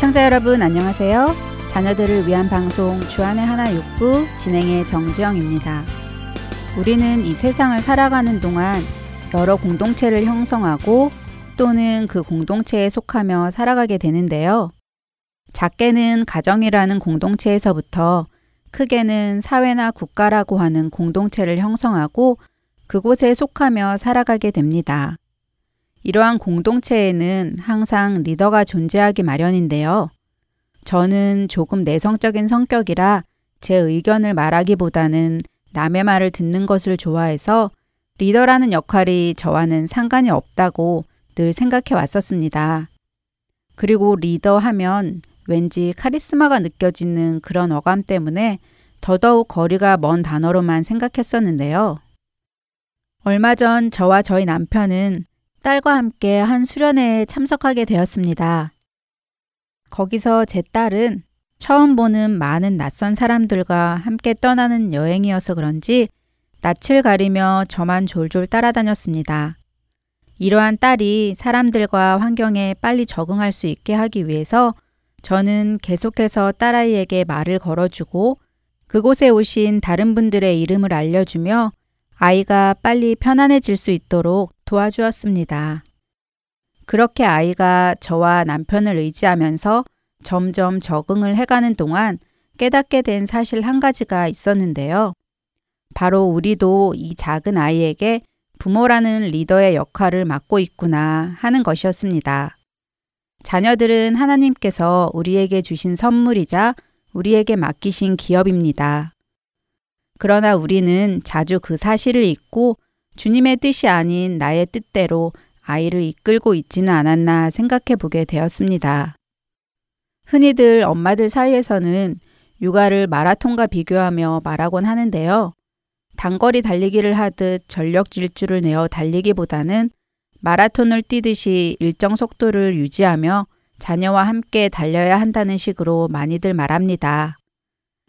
애청자 여러분 안녕하세요. 자녀들을 위한 방송 주안의 하나 육부 진행의 정지영입니다. 우리는 이 세상을 살아가는 동안 여러 공동체를 형성하고 또는 그 공동체에 속하며 살아가게 되는데요. 작게는 가정이라는 공동체에서부터 크게는 사회나 국가라고 하는 공동체를 형성하고 그곳에 속하며 살아가게 됩니다. 이러한 공동체에는 항상 리더가 존재하기 마련인데요. 저는 조금 내성적인 성격이라 제 의견을 말하기보다는 남의 말을 듣는 것을 좋아해서 리더라는 역할이 저와는 상관이 없다고 늘 생각해 왔었습니다. 그리고 리더 하면 왠지 카리스마가 느껴지는 그런 어감 때문에 더더욱 거리가 먼 단어로만 생각했었는데요. 얼마 전 저와 저희 남편은 딸과 함께 한 수련회에 참석하게 되었습니다. 거기서 제 딸은 처음 보는 많은 낯선 사람들과 함께 떠나는 여행이어서 그런지 낯을 가리며 저만 졸졸 따라다녔습니다. 이러한 딸이 사람들과 환경에 빨리 적응할 수 있게 하기 위해서 저는 계속해서 딸아이에게 말을 걸어주고 그곳에 오신 다른 분들의 이름을 알려주며 아이가 빨리 편안해질 수 있도록 도와주었습니다. 그렇게 아이가 저와 남편을 의지하면서 점점 적응을 해가는 동안 깨닫게 된 사실 한 가지가 있었는데요. 바로 우리도 이 작은 아이에게 부모라는 리더의 역할을 맡고 있구나 하는 것이었습니다. 자녀들은 하나님께서 우리에게 주신 선물이자 우리에게 맡기신 기업입니다. 그러나 우리는 자주 그 사실을 잊고 주님의 뜻이 아닌 나의 뜻대로 아이를 이끌고 있지는 않았나 생각해 보게 되었습니다. 흔히들 엄마들 사이에서는 육아를 마라톤과 비교하며 말하곤 하는데요. 단거리 달리기를 하듯 전력 질주를 내어 달리기보다는 마라톤을 뛰듯이 일정 속도를 유지하며 자녀와 함께 달려야 한다는 식으로 많이들 말합니다.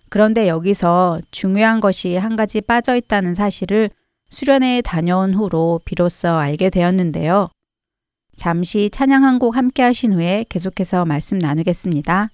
그런데 여기서 중요한 것이 한 가지 빠져 있다는 사실을 수련회에 다녀온 후로 비로소 알게 되었는데요. 잠시 찬양 한 곡 함께 하신 후에 계속해서 말씀 나누겠습니다.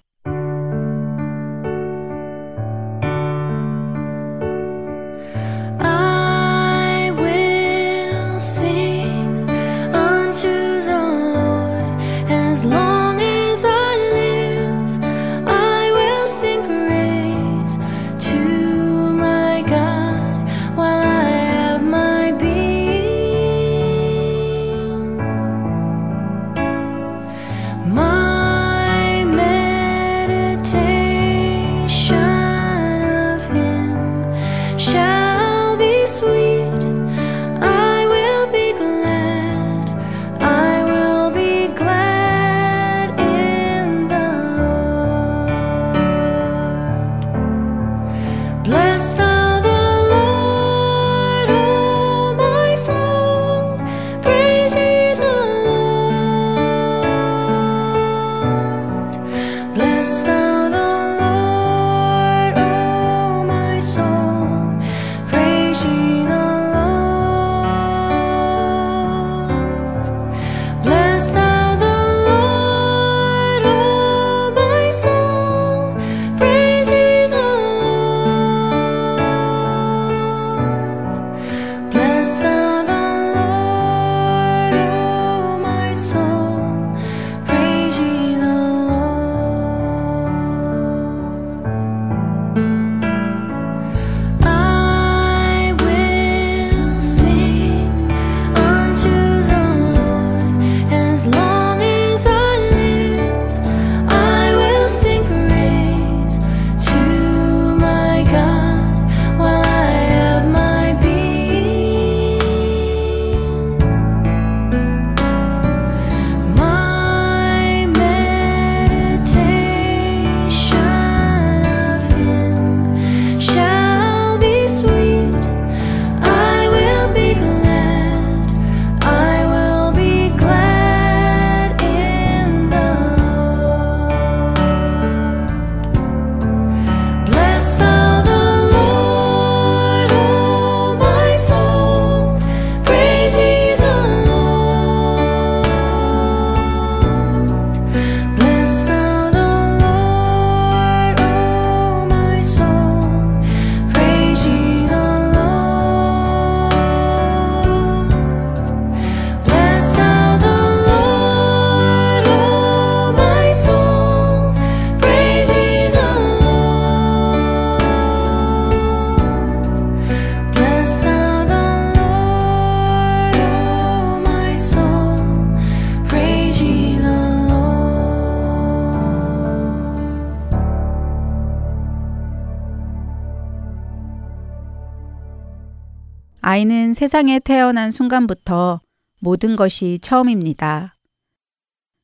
세상에 태어난 순간부터 모든 것이 처음입니다.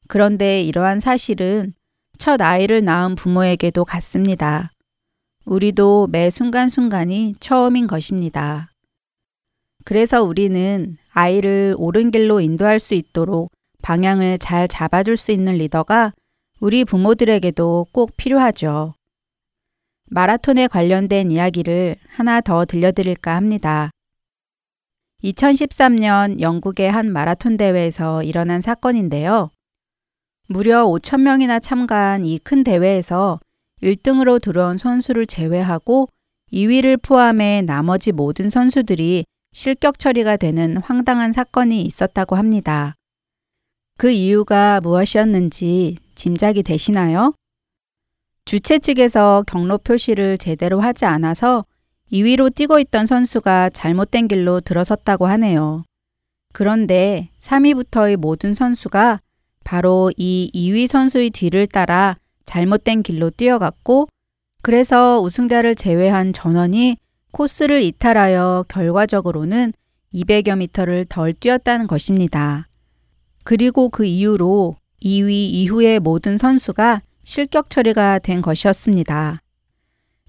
그런데 이러한 사실은 첫 아이를 낳은 부모에게도 같습니다. 우리도 매 순간순간이 처음인 것입니다. 그래서 우리는 아이를 옳은 길로 인도할 수 있도록 방향을 잘 잡아줄 수 있는 리더가 우리 부모들에게도 꼭 필요하죠. 마라톤에 관련된 이야기를 하나 더 들려드릴까 합니다. 2013년 영국의 한 마라톤 대회에서 일어난 사건인데요. 무려 5천명이나 참가한 이 큰 대회에서 1등으로 들어온 선수를 제외하고 2위를 포함해 나머지 모든 선수들이 실격 처리가 되는 황당한 사건이 있었다고 합니다. 그 이유가 무엇이었는지 짐작이 되시나요? 주최 측에서 경로 표시를 제대로 하지 않아서 2위로 뛰고 있던 선수가 잘못된 길로 들어섰다고 하네요. 그런데 3위부터의 모든 선수가 바로 이 2위 선수의 뒤를 따라 잘못된 길로 뛰어갔고 그래서 우승자를 제외한 전원이 코스를 이탈하여 결과적으로는 200여 미터를 덜 뛰었다는 것입니다. 그리고 그 이후로 2위 이후의 모든 선수가 실격 처리가 된 것이었습니다.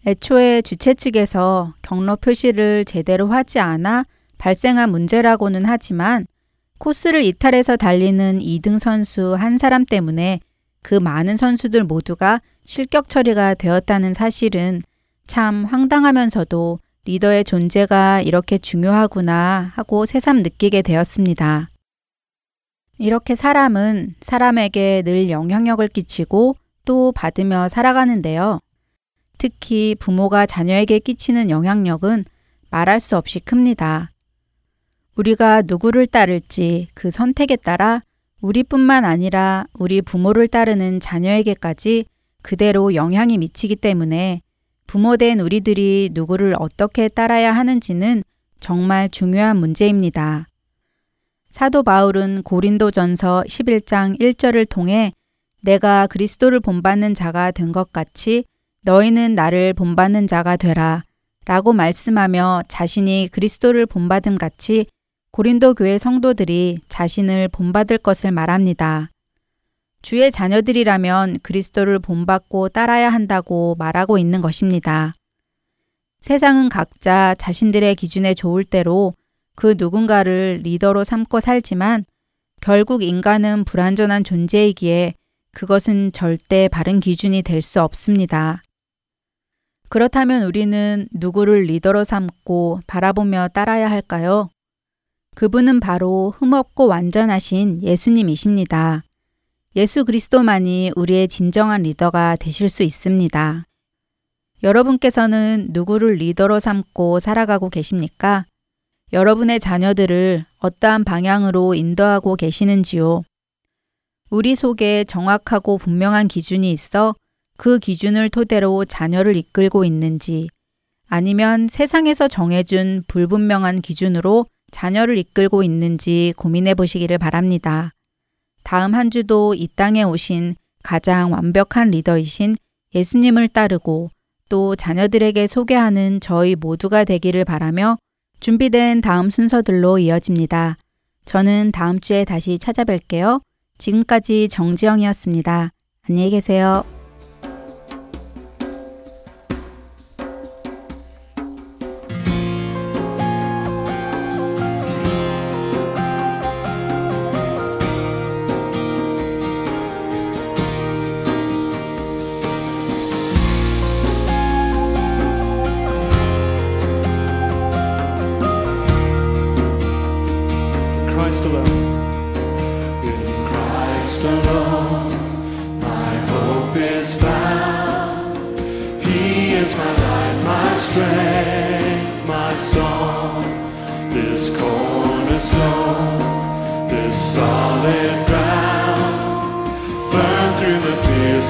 애초에 주최 측에서 경로 표시를 제대로 하지 않아 발생한 문제라고는 하지만 코스를 이탈해서 달리는 2등 선수 한 사람 때문에 그 많은 선수들 모두가 실격 처리가 되었다는 사실은 참 황당하면서도 리더의 존재가 이렇게 중요하구나 하고 새삼 느끼게 되었습니다. 이렇게 사람은 사람에게 늘 영향력을 끼치고 또 받으며 살아가는데요. 특히 부모가 자녀에게 끼치는 영향력은 말할 수 없이 큽니다. 우리가 누구를 따를지 그 선택에 따라 우리뿐만 아니라 우리 부모를 따르는 자녀에게까지 그대로 영향이 미치기 때문에 부모된 우리들이 누구를 어떻게 따라야 하는지는 정말 중요한 문제입니다. 사도 바울은 고린도전서 11장 1절을 통해 내가 그리스도를 본받는 자가 된 것 같이 너희는 나를 본받는 자가 되라 라고 말씀하며 자신이 그리스도를 본받음 같이 고린도 교회 성도들이 자신을 본받을 것을 말합니다. 주의 자녀들이라면 그리스도를 본받고 따라야 한다고 말하고 있는 것입니다. 세상은 각자 자신들의 기준에 좋을 대로 그 누군가를 리더로 삼고 살지만 결국 인간은 불완전한 존재이기에 그것은 절대 바른 기준이 될 수 없습니다. 그렇다면 우리는 누구를 리더로 삼고 바라보며 따라야 할까요? 그분은 바로 흠없고 완전하신 예수님이십니다. 예수 그리스도만이 우리의 진정한 리더가 되실 수 있습니다. 여러분께서는 누구를 리더로 삼고 살아가고 계십니까? 여러분의 자녀들을 어떠한 방향으로 인도하고 계시는지요? 우리 속에 정확하고 분명한 기준이 있어 그 기준을 토대로 자녀를 이끌고 있는지 아니면 세상에서 정해준 불분명한 기준으로 자녀를 이끌고 있는지 고민해 보시기를 바랍니다. 다음 한 주도 이 땅에 오신 가장 완벽한 리더이신 예수님을 따르고 또 자녀들에게 소개하는 저희 모두가 되기를 바라며 준비된 다음 순서들로 이어집니다. 저는 다음 주에 다시 찾아뵐게요. 지금까지 정지영이었습니다. 안녕히 계세요.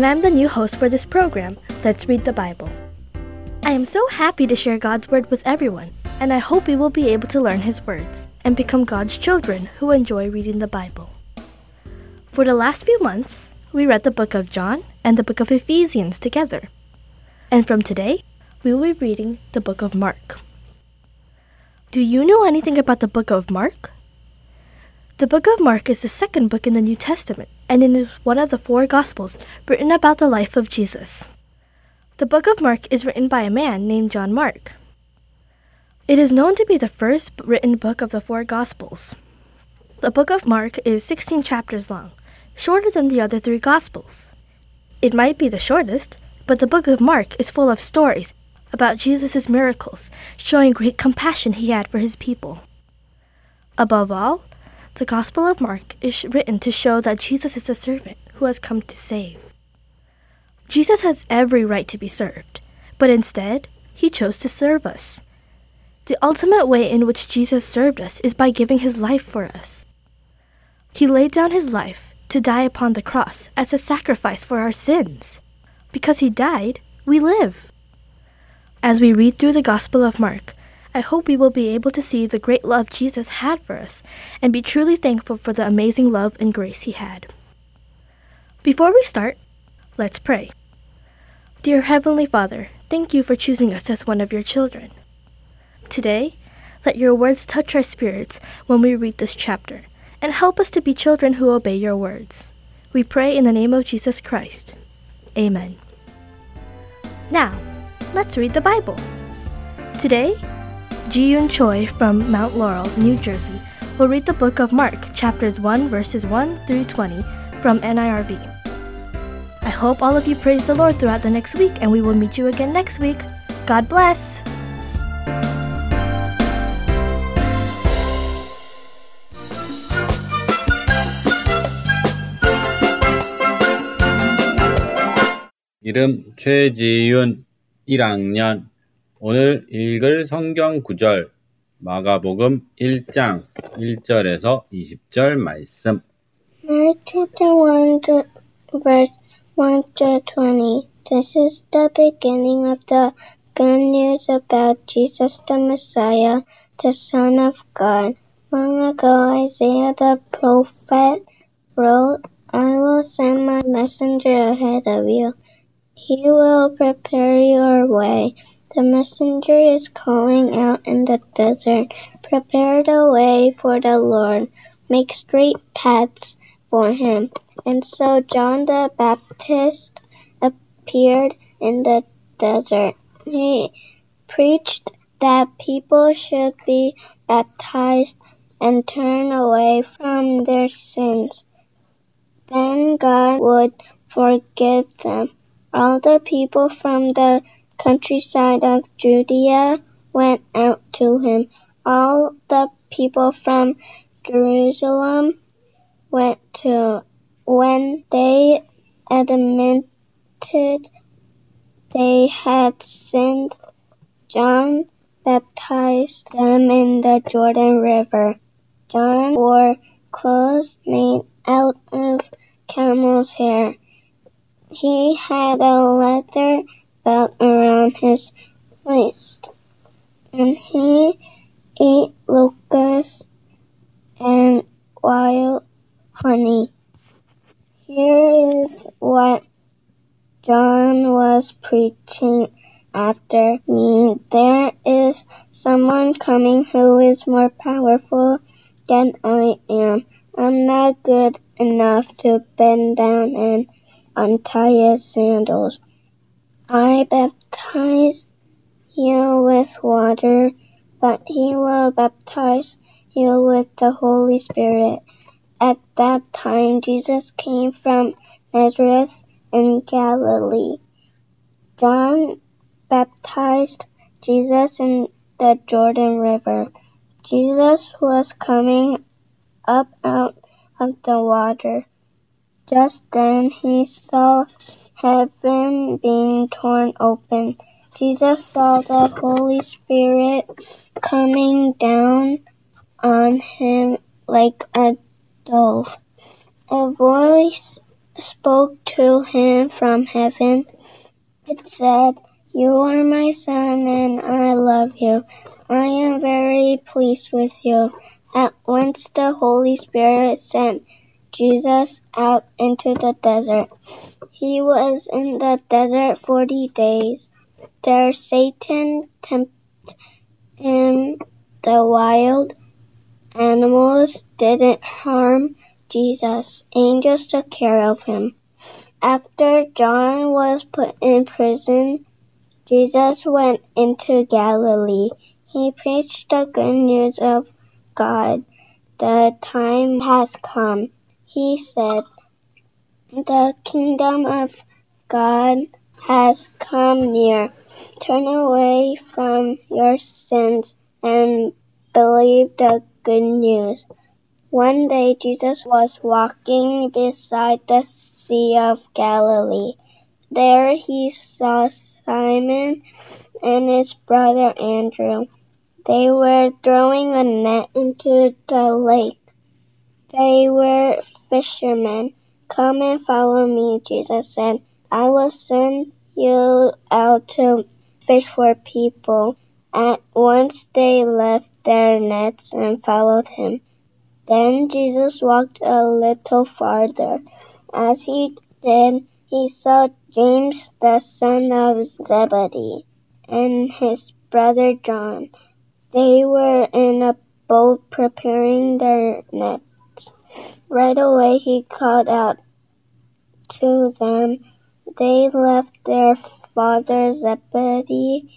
and I'm the new host for this program, Let's Read the Bible. I am so happy to share God's Word with everyone, and I hope we will be able to learn His words and become God's children who enjoy reading the Bible. For the last few months, we read the book of John and the book of Ephesians together. And from today, we will be reading the book of Mark. Do you know anything about the book of Mark? The book of Mark is the second book in the New Testament, and it is one of the four Gospels written about the life of Jesus. The book of Mark is written by a man named John Mark. It is known to be the first written book of the four Gospels. The book of Mark is 16 chapters long, shorter than the other three Gospels. It might be the shortest, but the book of Mark is full of stories about Jesus' miracles, showing great compassion he had for his people. Above all, the Gospel of Mark is written to show that Jesus is the servant who has come to save. Jesus has every right to be served, but instead, he chose to serve us. The ultimate way in which Jesus served us is by giving his life for us. He laid down his life to die upon the cross as a sacrifice for our sins. Because he died, we live. As we read through the Gospel of Mark, I hope we will be able to see the great love Jesus had for us and be truly thankful for the amazing love and grace he had. Before we start, let's pray. Dear Heavenly Father, thank you for choosing us as one of your children. Today, let your words touch our spirits when we read this chapter and help us to be children who obey your words. We pray in the name of Jesus Christ. Amen. Now, let's read the Bible. Today, Ji-Yoon Choi from Mount Laurel, New Jersey, will read the book of Mark, chapters 1, verses 1 through 20 from NIRV. I hope all of you praise the Lord throughout the next week, and we will meet you again next week. God bless! 이름 최지윤 1학년 오늘 읽을 성경 구절 마가복음 1장 1절에서 20절 말씀 Mark chapter 1 verse 1 to 20. This is the beginning of the good news about Jesus the Messiah, the Son of God. Long ago Isaiah the prophet wrote, I will send my messenger ahead of you. He will prepare your way. The messenger is calling out in the desert. Prepare the way for the Lord. Make straight paths for him. And so John the Baptist appeared in the desert. He preached that people should be baptized and turn away from their sins. Then God would forgive them. All the people from the countryside of Judea went out to him. All the people from Jerusalem went to when they admitted they had sinned. John baptized them in the Jordan River. John wore clothes made out of camel's hair. He had a leather belt around his waist, and he ate locusts and wild honey. Here is what John was preaching after me. There is someone coming who is more powerful than I am. I'm not good enough to bend down and untie his sandals. I baptize you with water, but he will baptize you with the Holy Spirit. At that time, Jesus came from Nazareth in Galilee. John baptized Jesus in the Jordan River. Jesus was coming up out of the water. Just then he saw heaven being torn open. Jesus saw the Holy Spirit coming down on him like a dove. A voice spoke to him from heaven. It said, You are my son, and I love you. I am very pleased with you. At once the Holy Spirit sent Jesus out into the desert. He was in the desert forty days. There Satan tempted him. The wild animals didn't harm Jesus. Angels took care of him. After John was put in prison, Jesus went into Galilee. He preached the good news of God. The time has come he said, The kingdom of God has come near. Turn away from your sins and believe the good news. One day Jesus was walking beside the Sea of Galilee. There he saw Simon and his brother Andrew. They were throwing a net into the lake they were fishermen. Come and follow me, Jesus said. I will send you out to fish for people. At once they left their nets and followed him. Then Jesus walked a little farther. As he did, he saw James the son of Zebedee and his brother John. They were in a boat preparing their nets. Right away he called out to them. They left their father Zebedee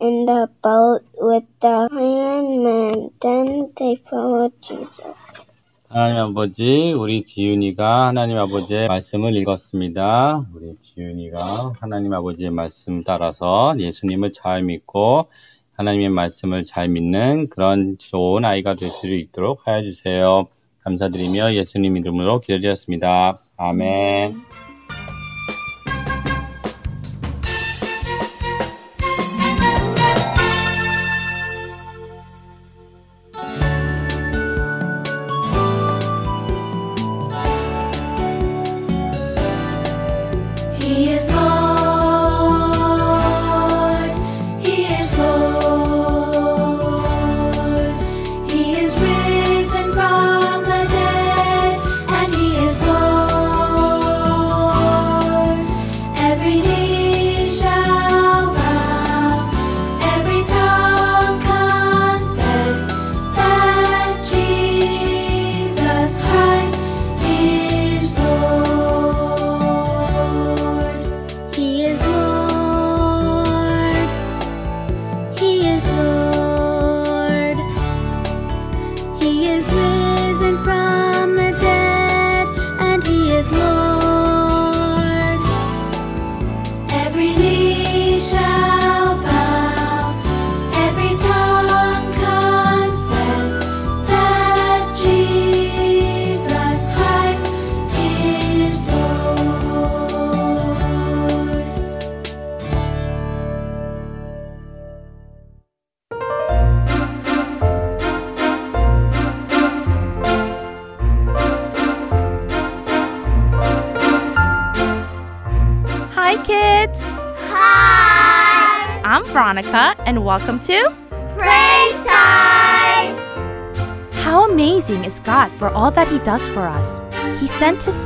in the boat with the hired man. Then they followed Jesus. 하나님 아버지, 우리 지윤이가 하나님 아버지의 말씀을 읽었습니다. 우리 지윤이가 하나님 아버지의 말씀 따라서 예수님을 잘 믿고 하나님의 말씀을 잘 믿는 그런 좋은 아이가 될 수 있도록 하여 주세요. 감사드리며 예수님 이름으로 기도드렸습니다. 아멘.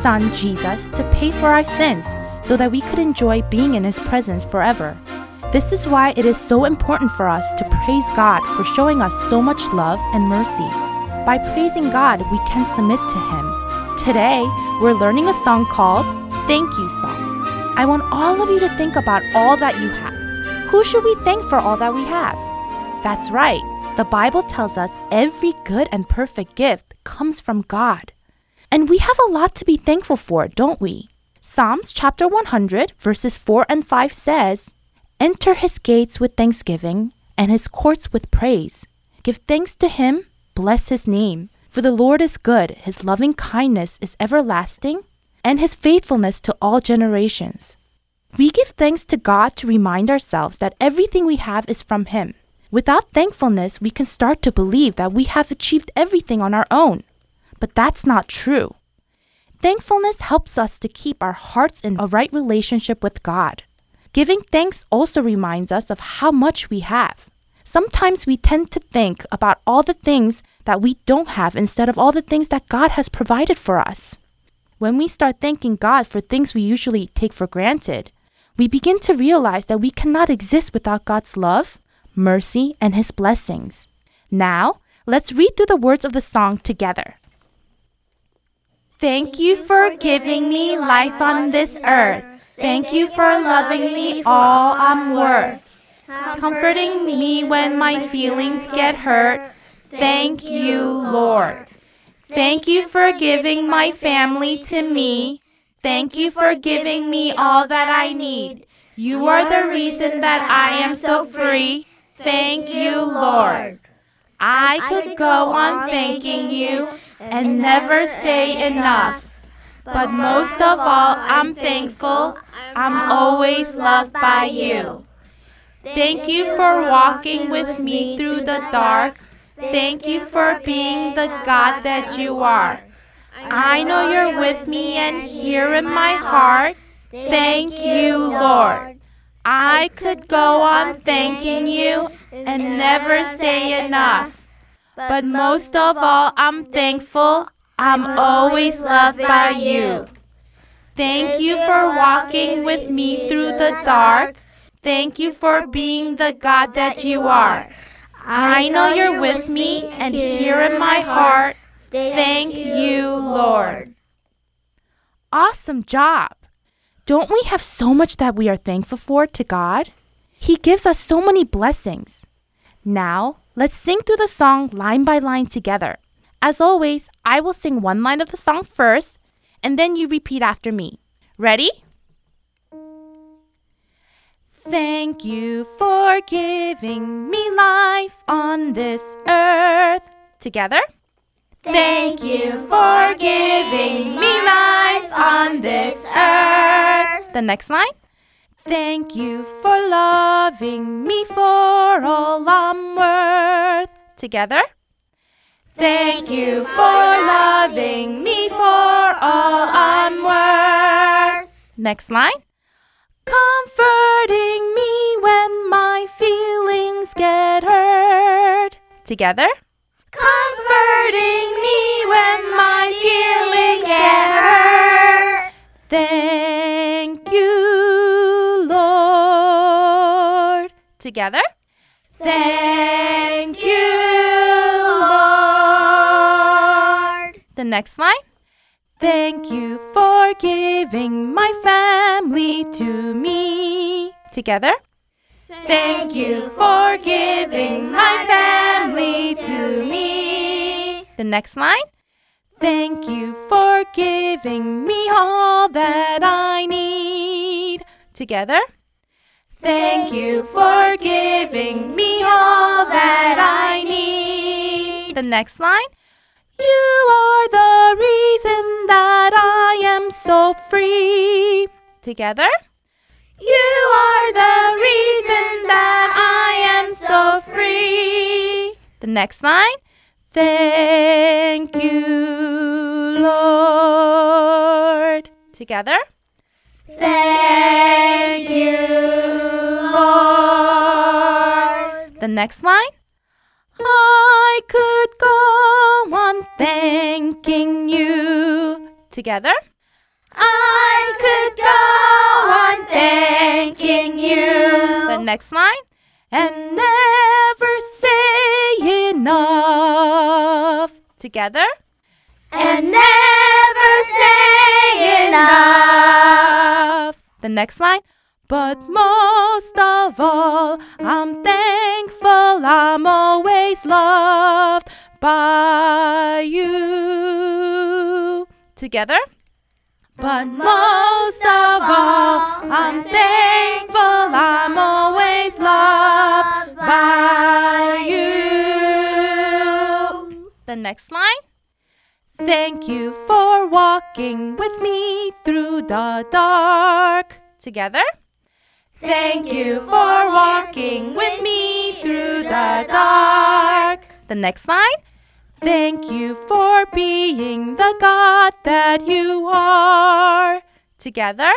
Son, Jesus, to pay for our sins so that we could enjoy being in His presence forever. This is why it is so important for us to praise God for showing us so much love and mercy. By praising God, we can submit to Him. Today, we're learning a song called Thank You Song. I want all of you to think about all that you have. Who should we thank for all that we have? That's right. The Bible tells us every good and perfect gift comes from God. And we have a lot to be thankful for, don't we? Psalms chapter 100, verses 4 and 5 says, Enter his gates with thanksgiving and his courts with praise. Give thanks to him, bless his name. For the Lord is good, his loving kindness is everlasting, and his faithfulness to all generations. We give thanks to God to remind ourselves that everything we have is from him. Without thankfulness, we can start to believe that we have achieved everything on our own. But that's not true. Thankfulness helps us to keep our hearts in a right relationship with God. Giving thanks also reminds us of how much we have. Sometimes we tend to think about all the things that we don't have instead of all the things that God has provided for us. When we start thanking God for things we usually take for granted, we begin to realize that we cannot exist without God's love, mercy, and His blessings. Now, let's read through the words of the song together. Thank you for giving me life on this earth. Thank you for loving me all I'm worth. Comforting me when my feelings get hurt. Thank you, Lord. Thank you for giving my family to me. Thank you for giving me all that I need. You are the reason that I am so free. Thank you, Lord. I could go on thanking you and never say enough. But most of all, I'm thankful I'm always loved by you. Thank you for walking with me through the dark. Thank you for being the God that you are. I know you're with me and here in my heart. Thank you, Lord. I could go on thanking you and never say enough. But most of all, I'm thankful I'm always loved by you. Thank you for walking with me through the dark. Thank you for being the God that you are. I know you're with me and here in my heart. Thank you, Lord. Awesome job. Don't we have so much that we are thankful for to God? He gives us so many blessings. Now, let's sing through the song line by line together. As always, I will sing one line of the song first, and then you repeat after me. Ready? Thank you for giving me life on this earth. Together. Thank you for giving me life on this earth. The next line. Thank you for loving me for all I'm worth. Together. Thank you for loving me for all I'm worth. Next line. Comforting me when my feelings get hurt. Together. Comforting me when my feelings get hurt. Thank you, Together. Thank you, Lord. The next line. Thank you for giving my family to me. Together. Thank you for giving my family to me. The next line. Thank you for giving me all that I need. Together. Thank you for giving me all that I need. The next line. You are the reason that I am so free. Together. You are the reason that I am so free. The next line. Thank you, Lord. Together. Thank you, Lord. The next line. I could go on thanking you. Together. I could go on thanking you. The next line. And never say enough. Together. And never next line. But most of all, I'm thankful I'm always loved by you. Together. But most of all, I'm thankful I'm always loved by you. The next line. Thank you for walking with me through the dark. Together. Thank you for walking with me through the dark. The next line. Thank you for being the God that you are. Together.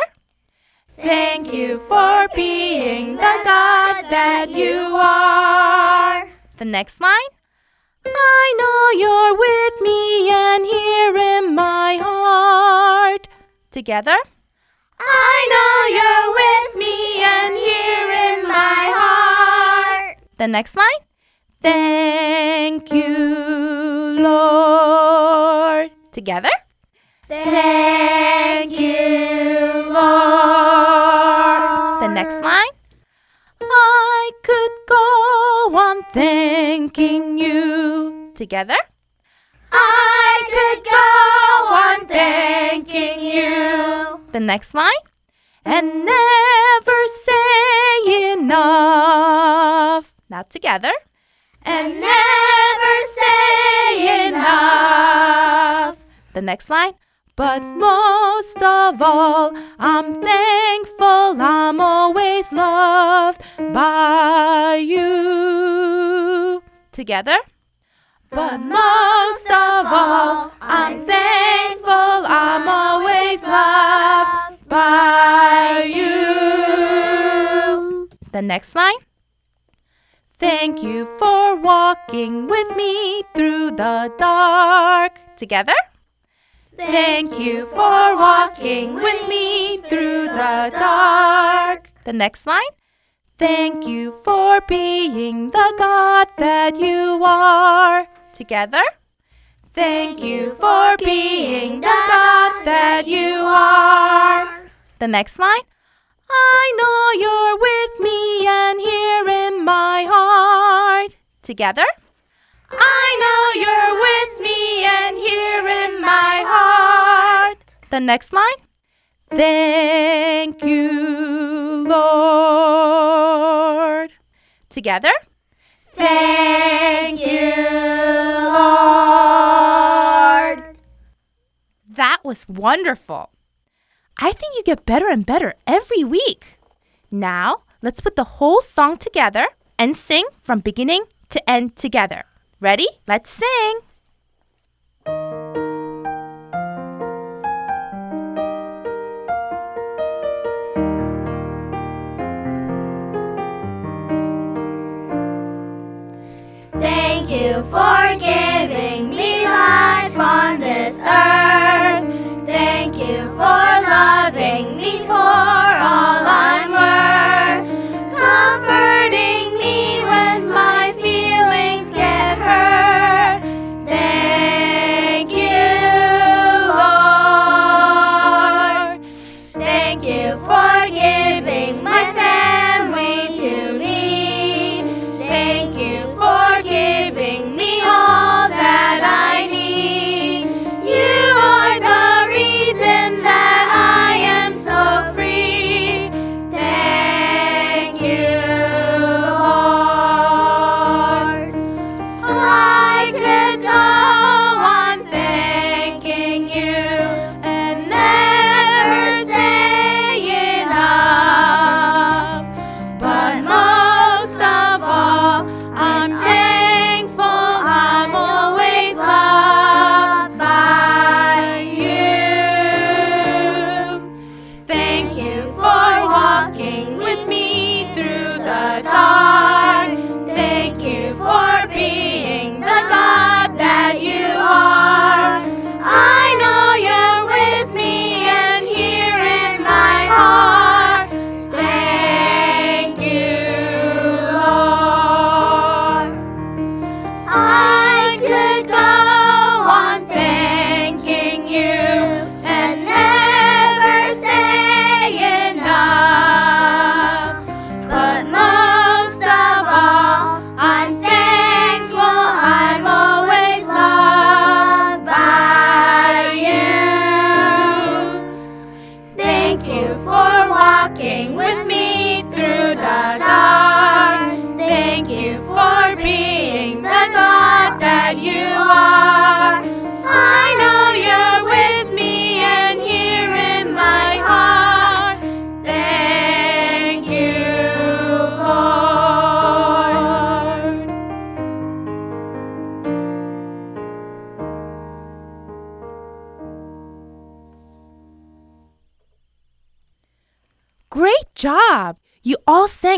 Thank you for being the God that you are. The next line. I know you're with me and here in my heart. Together. I know you're with me and here in my heart. The next line. Thank you, Lord. Together. Thank you, Lord. The next line. I could go on thanking you. Together. I could go on thanking you. The next line. And never say enough. Not together. And never say enough. The next line. But most of all, I'm thankful I'm always loved by you. Together. But most of all, I'm thankful I'm always loved by you. The next line. Thank you for walking with me through the dark. Together. Thank you for walking with me through the dark. The next line. Thank you for being the God that you are. Together. Thank you for being the God that you are. The next line. I know you're with me and here in my heart. Together. I know you're with me and here in my heart. The next line. Thank you, Lord. Together. Thank you, Lord. That was wonderful. I think you get better and better every week. Now, let's put the whole song together and sing from beginning to end together. Ready? Let's sing. Thank you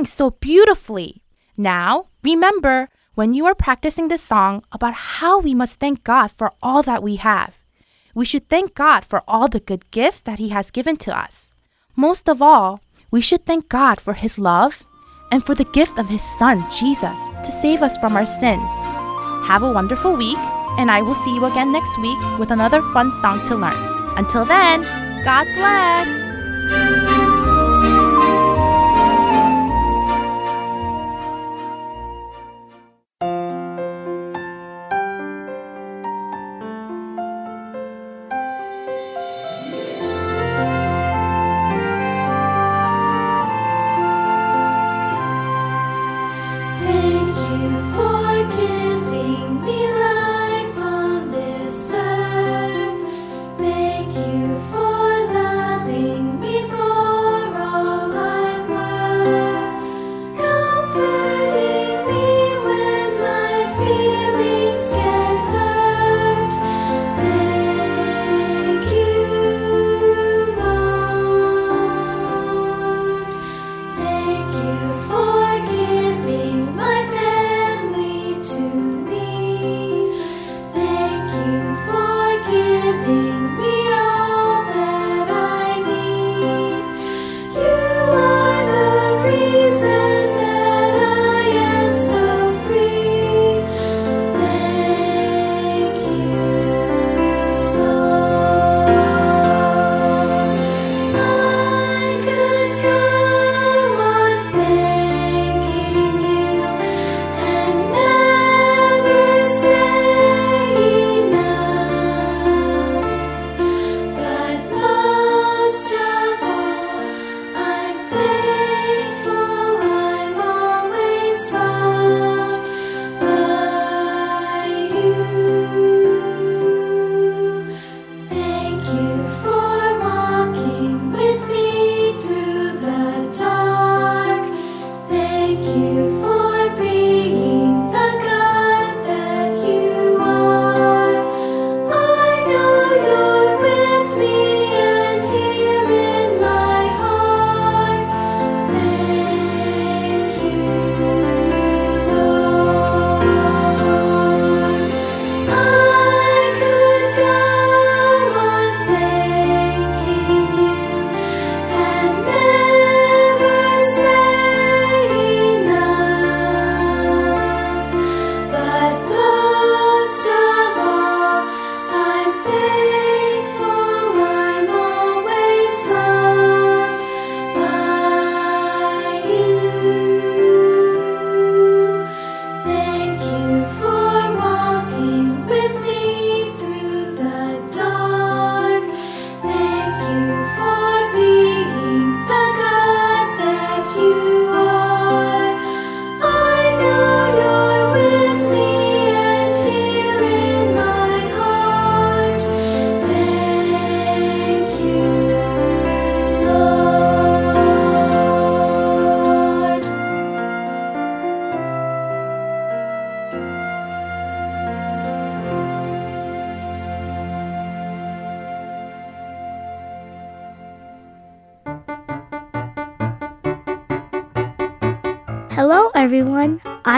sang so beautifully. Now, remember when you are practicing this song about how we must thank God for all that we have. We should thank God for all the good gifts that He has given to us. Most of all, we should thank God for His love and for the gift of His Son, Jesus, to save us from our sins. Have a wonderful week, and I will see you again next week with another fun song to learn. Until then, God bless!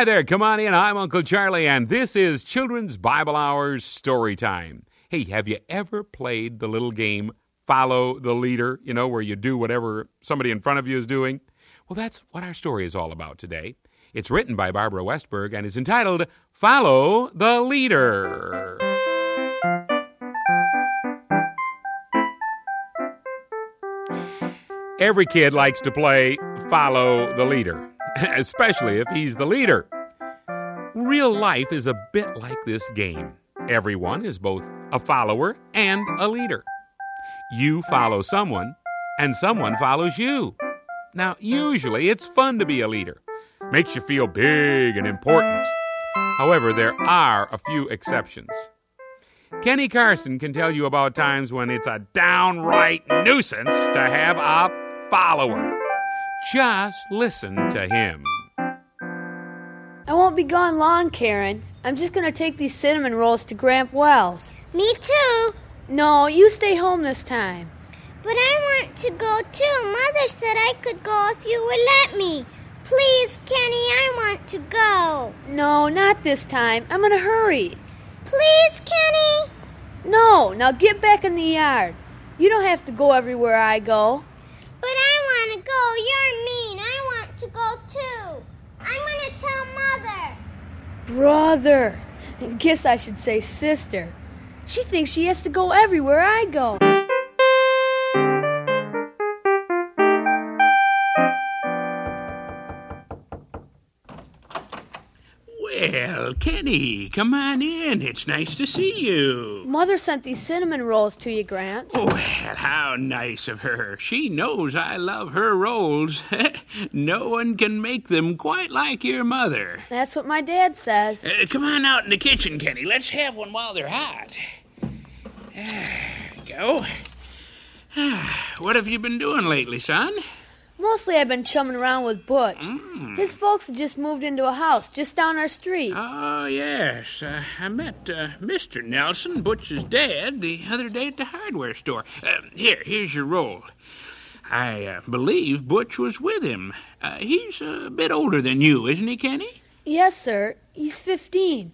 Hi there, come on in. I'm Uncle Charlie, and this is Children's Bible Hours Story Time. Hey, have you ever played the little game Follow the Leader? You know, where you do whatever somebody in front of you is doing? Well, that's what our story is all about today. It's written by Barbara Westberg and is entitled Follow the Leader. Every kid likes to play Follow the Leader, especially if he's the leader. Real life is a bit like this game. Everyone is both a follower and a leader. You follow someone, and someone follows you. Now, usually it's fun to be a leader, makes you feel big and important. However, there are a few exceptions. Kenny Carson can tell you about times when it's a downright nuisance to have a follower. Just listen to him. I won't be gone long, Karen. I'm just gonna take these cinnamon rolls to Gramp Wells. Me too. No, you stay home this time. But I want to go too. Mother said I could go if you would let me. Please, Kenny, I want to go. No, not this time. I'm in a hurry. Please, Kenny. No, now get back in the yard. You don't have to go everywhere I go. But I want to go. You're mean. I want to go too. I'm going to tell Mother. Brother. Guess I should say sister. She thinks she has to go everywhere I go. Well, Kenny, come on in. It's nice to see you. Mother sent these cinnamon rolls to you, Gramps. Well, how nice of her. She knows I love her rolls. no one can make them quite like your mother. That's what my dad says. Uh, come on out in the kitchen, Kenny. Let's have one while they're hot. There we go. What have you been doing lately, son? Mostly I've been chumming around with Butch. Mm. His folks had just moved into a house just down our street. Oh, yes. Uh, I met uh, Mr. Nelson, Butch's dad, the other day at the hardware store. Uh, here, here's your roll. I uh, believe Butch was with him. Uh, he's a bit older than you, isn't he, Kenny? Yes, sir. He's 15.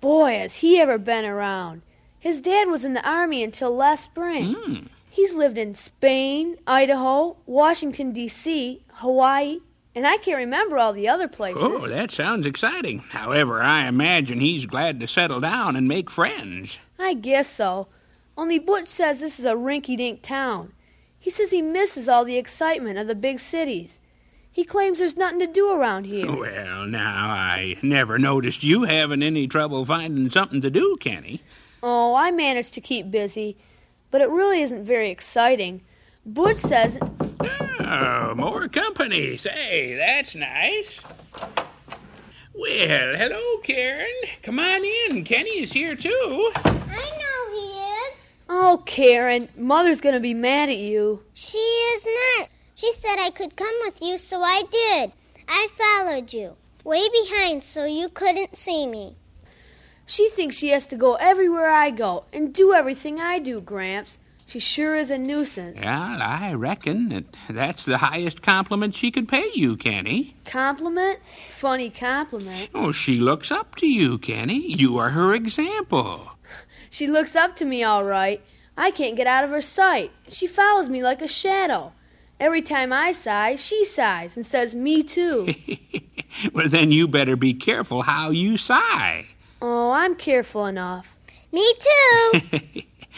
Boy, has he ever been around. His dad was in the army until last spring. Hmm. He's lived in Spain, Idaho, Washington, D.C., Hawaii, and I can't remember all the other places. Oh, that sounds exciting. However, I imagine he's glad to settle down and make friends. I guess so. Only Butch says this is a rinky dink town. He says he misses all the excitement of the big cities. He claims there's nothing to do around here. Well, now, I never noticed you having any trouble finding something to do, Kenny. Oh, I managed to keep busy, but it really isn't very exciting. Butch says Oh, more company. Say, that's nice. Well, hello, Karen. Come on in. Kenny is here, too. I know he is. Oh, Karen, Mother's gonna be mad at you. She is not. She said I could come with you, so I did. I followed you. Way behind so you couldn't see me. She thinks she has to go everywhere I go and do everything I do, Gramps. She sure is a nuisance. Well, I reckon that that's the highest compliment she could pay you, Kenny. Compliment? Funny compliment. Oh, she looks up to you, Kenny. You are her example. She looks up to me all right. I can't get out of her sight. She follows me like a shadow. Every time I sigh, she sighs and says, Me too. well, then you better be careful how you sigh. Oh, I'm careful enough. Me too.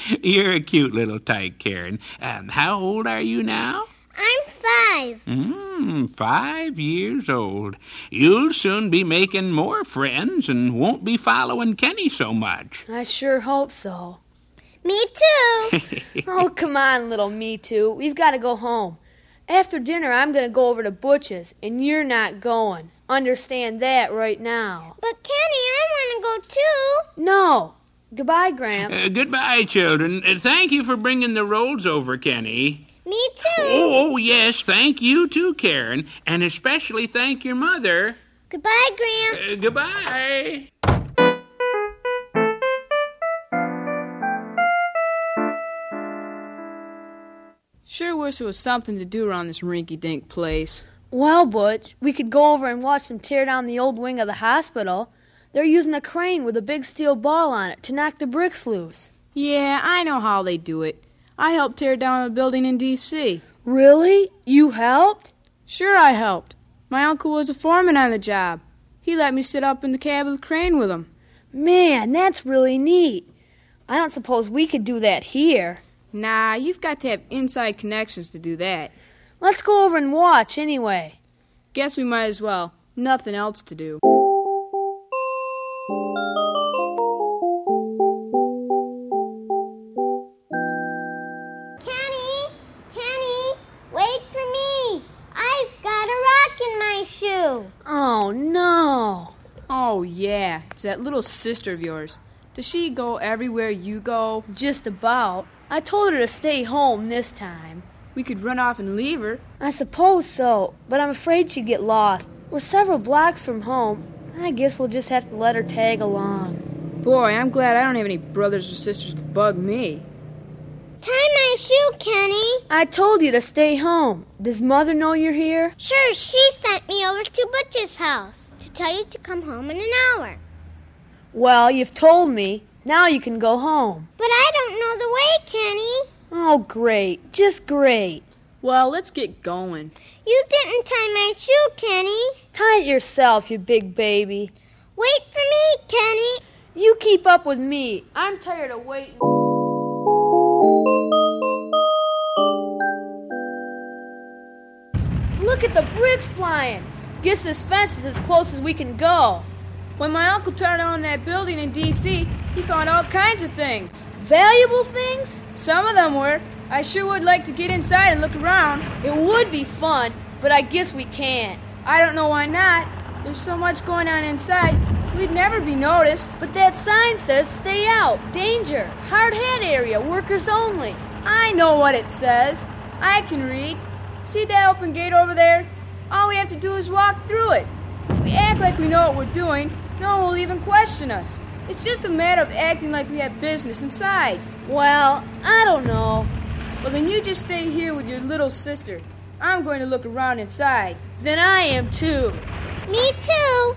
You're a cute little tyke, Karen. Um, how old are you now? I'm five. Mm, five years old. You'll soon be making more friends and won't be following Kenny so much. I sure hope so. Me too. Oh, come on, little me too. We've got to go home. After dinner, I'm going to go over to Butch's, and you're not going. Understand that right now. but Kenny, I want to go too. No. Goodbye, Gramps. Uh, goodbye, children. Uh, thank you for bringing the rolls over, Kenny. Me too. Oh, oh, yes, thank you too, Karen. And especially thank your mother. Goodbye, Gramps. Uh, goodbye. Sure wish there was something to do around this rinky dink place. Well, Butch, we could go over and watch them tear down the old wing of the hospital. They're using a crane with a big steel ball on it to knock the bricks loose. Yeah, I know how they do it. I helped tear down a building in D.C. Really? You helped? Sure, I helped. My uncle was a foreman on the job. He let me sit up in the cab of the crane with him. Man, that's really neat. I don't suppose we could do that here. Nah, you've got to have inside connections to do that. Let's go over and watch anyway. Guess we might as well. Nothing else to do. Kenny, Kenny, wait for me. I've got a rock in my shoe. Oh, no. Oh, yeah, it's that little sister of yours. Does she go everywhere you go? Just about. I told her to stay home this time. We could run off and leave her. I suppose so, but I'm afraid she'd get lost. We're several blocks from home. I guess we'll just have to let her tag along. Boy, I'm glad I don't have any brothers or sisters to bug me. Tie my shoe, Kenny. I told you to stay home. Does Mother know you're here? Sure, she sent me over to Butch's house to tell you to come home in an hour. Well, you've told me. Now you can go home. But I don't know the way, Kenny. Oh, great. Just great. Well, let's get going. You didn't tie my shoe, Kenny. Tie it yourself, you big baby. Wait for me, Kenny. You keep up with me. I'm tired of waiting. Look at the bricks flying. Guess this fence is as close as we can go. When my uncle turned on that building in D.C., he found all kinds of things. Valuable things? Some of them were. I sure would like to get inside and look around. It would be fun, but I guess we can't. I don't know why not. There's so much going on inside, we'd never be noticed. But that sign says stay out, danger, hard hat area, workers only. I know what it says. I can read. See that open gate over there? All we have to do is walk through it. If we act like we know what we're doing, no one will even question us. It's just a matter of acting like we have business inside. Well, I don't know. Well, then you just stay here with your little sister. I'm going to look around inside. Then I am too. Me too.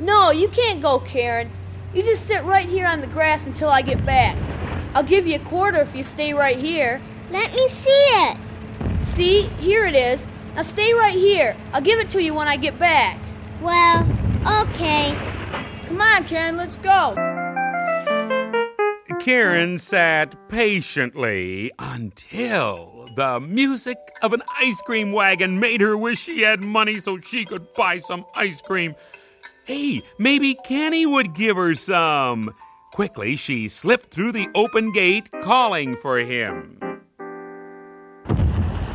No, you can't go, Karen. You just sit right here on the grass until I get back. I'll give you a quarter if you stay right here. Let me see it. See, here it is. Now stay right here. I'll give it to you when I get back. Well, okay. Come on, Karen, let's go. Karen sat patiently until the music of an ice cream wagon made her wish she had money so she could buy some ice cream. Hey, maybe Kenny would give her some. Quickly, she slipped through the open gate, calling for him.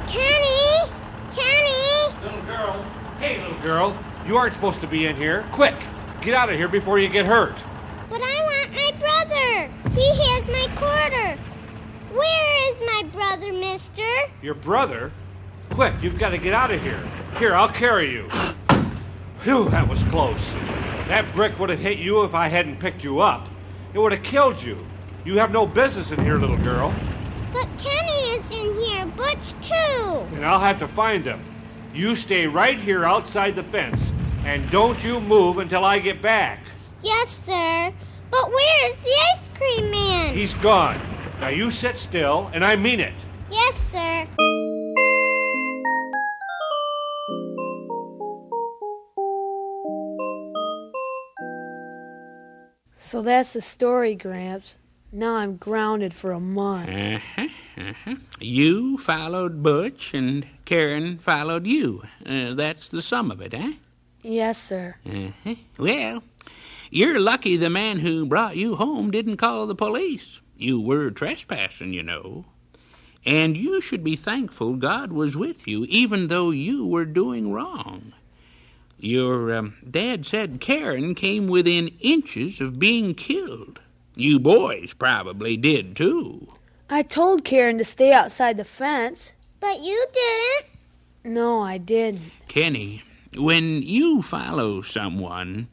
Kenny! Kenny! Little girl. Hey, little girl. You aren't supposed to be in here. Quick! Get out of here before you get hurt. But I want my brother. He has my quarter. Where is my brother, mister? Your brother? Quick, you've got to get out of here. Here, I'll carry you. Phew, that was close. That brick would have hit you if I hadn't picked you up. It would have killed you. You have no business in here, little girl. But Kenny is in here, Butch too. And I'll have to find them. You stay right here outside the fence, and don't you move until I get back. Yes, sir. But where is the ice cream man. He's gone. Now you sit still, and I mean it. Yes, sir. So that's the story, Gramps. Now I'm grounded for a month. Uh-huh, uh-huh. You followed Butch, and Karen followed you. Uh, that's the sum of it, eh? Yes, sir. Uh-huh. Well, you're lucky the man who brought you home didn't call the police. You were trespassing, you know. And you should be thankful God was with you, even though you were doing wrong. Your um, dad said Karen came within inches of being killed. You boys probably did too. I told Karen to stay outside the fence. But you didn't. No, I didn't. Kenny, when you follow someone,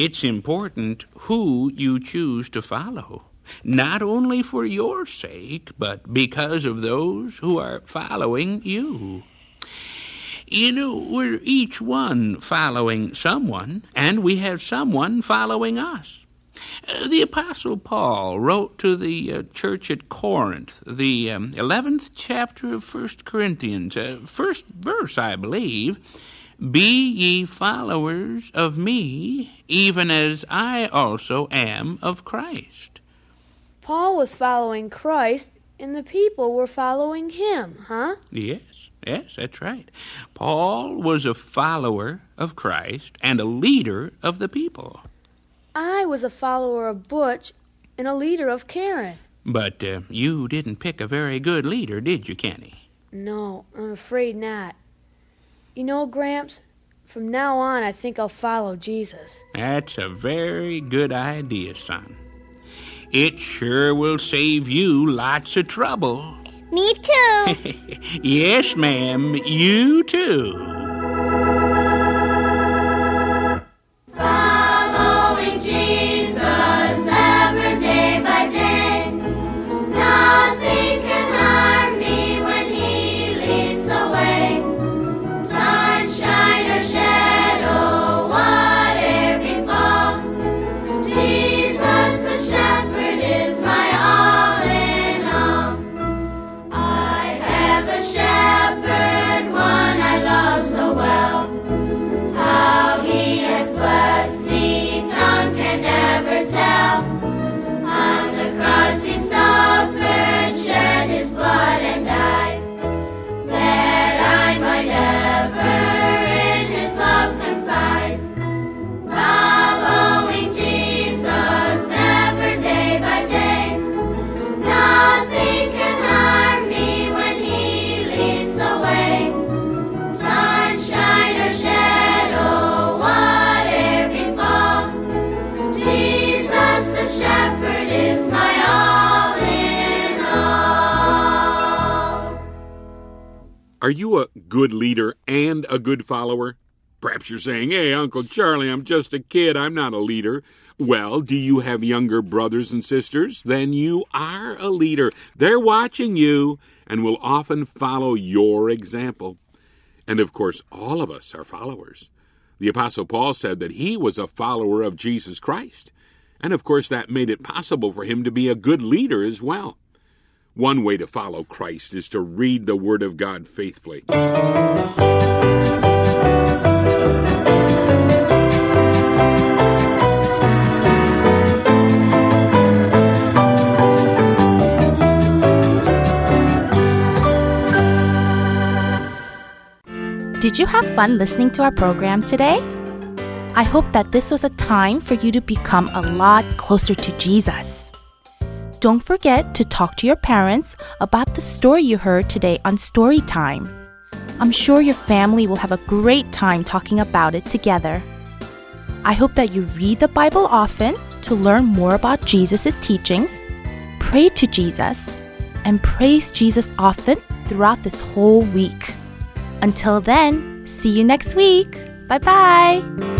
it's important who you choose to follow. Not only for your sake, but because of those who are following you. You know, we're each one following someone, and we have someone following us. Uh, the Apostle Paul wrote to the uh, church at Corinth, the um, 11th chapter of 1 Corinthians, uh, first verse, I believe. Be ye followers of me, even as I also am of Christ. Paul was following Christ, and the people were following him, huh? Yes, yes, that's right. Paul was a follower of Christ and a leader of the people. I was a follower of Butch and a leader of Karen. But uh, you didn't pick a very good leader, did you, Kenny? No, I'm afraid not. You know, Gramps, from now on I think I'll follow Jesus. That's a very good idea, son. It sure will save you lots of trouble. Me too. yes, ma'am, you too. Good leader and a good follower? Perhaps you're saying, Hey, Uncle Charlie, I'm just a kid. I'm not a leader. Well, do you have younger brothers and sisters? Then you are a leader. They're watching you and will often follow your example. And of course, all of us are followers. The Apostle Paul said that he was a follower of Jesus Christ. And of course, that made it possible for him to be a good leader as well. One way to follow Christ is to read the Word of God faithfully. Did you have fun listening to our program today? I hope that this was a time for you to become a lot closer to Jesus. Don't forget to talk to your parents about the story you heard today on Story Time. I'm sure your family will have a great time talking about it together. I hope that you read the Bible often to learn more about Jesus' teachings, pray to Jesus, and praise Jesus often throughout this whole week. Until then, see you next week. Bye bye.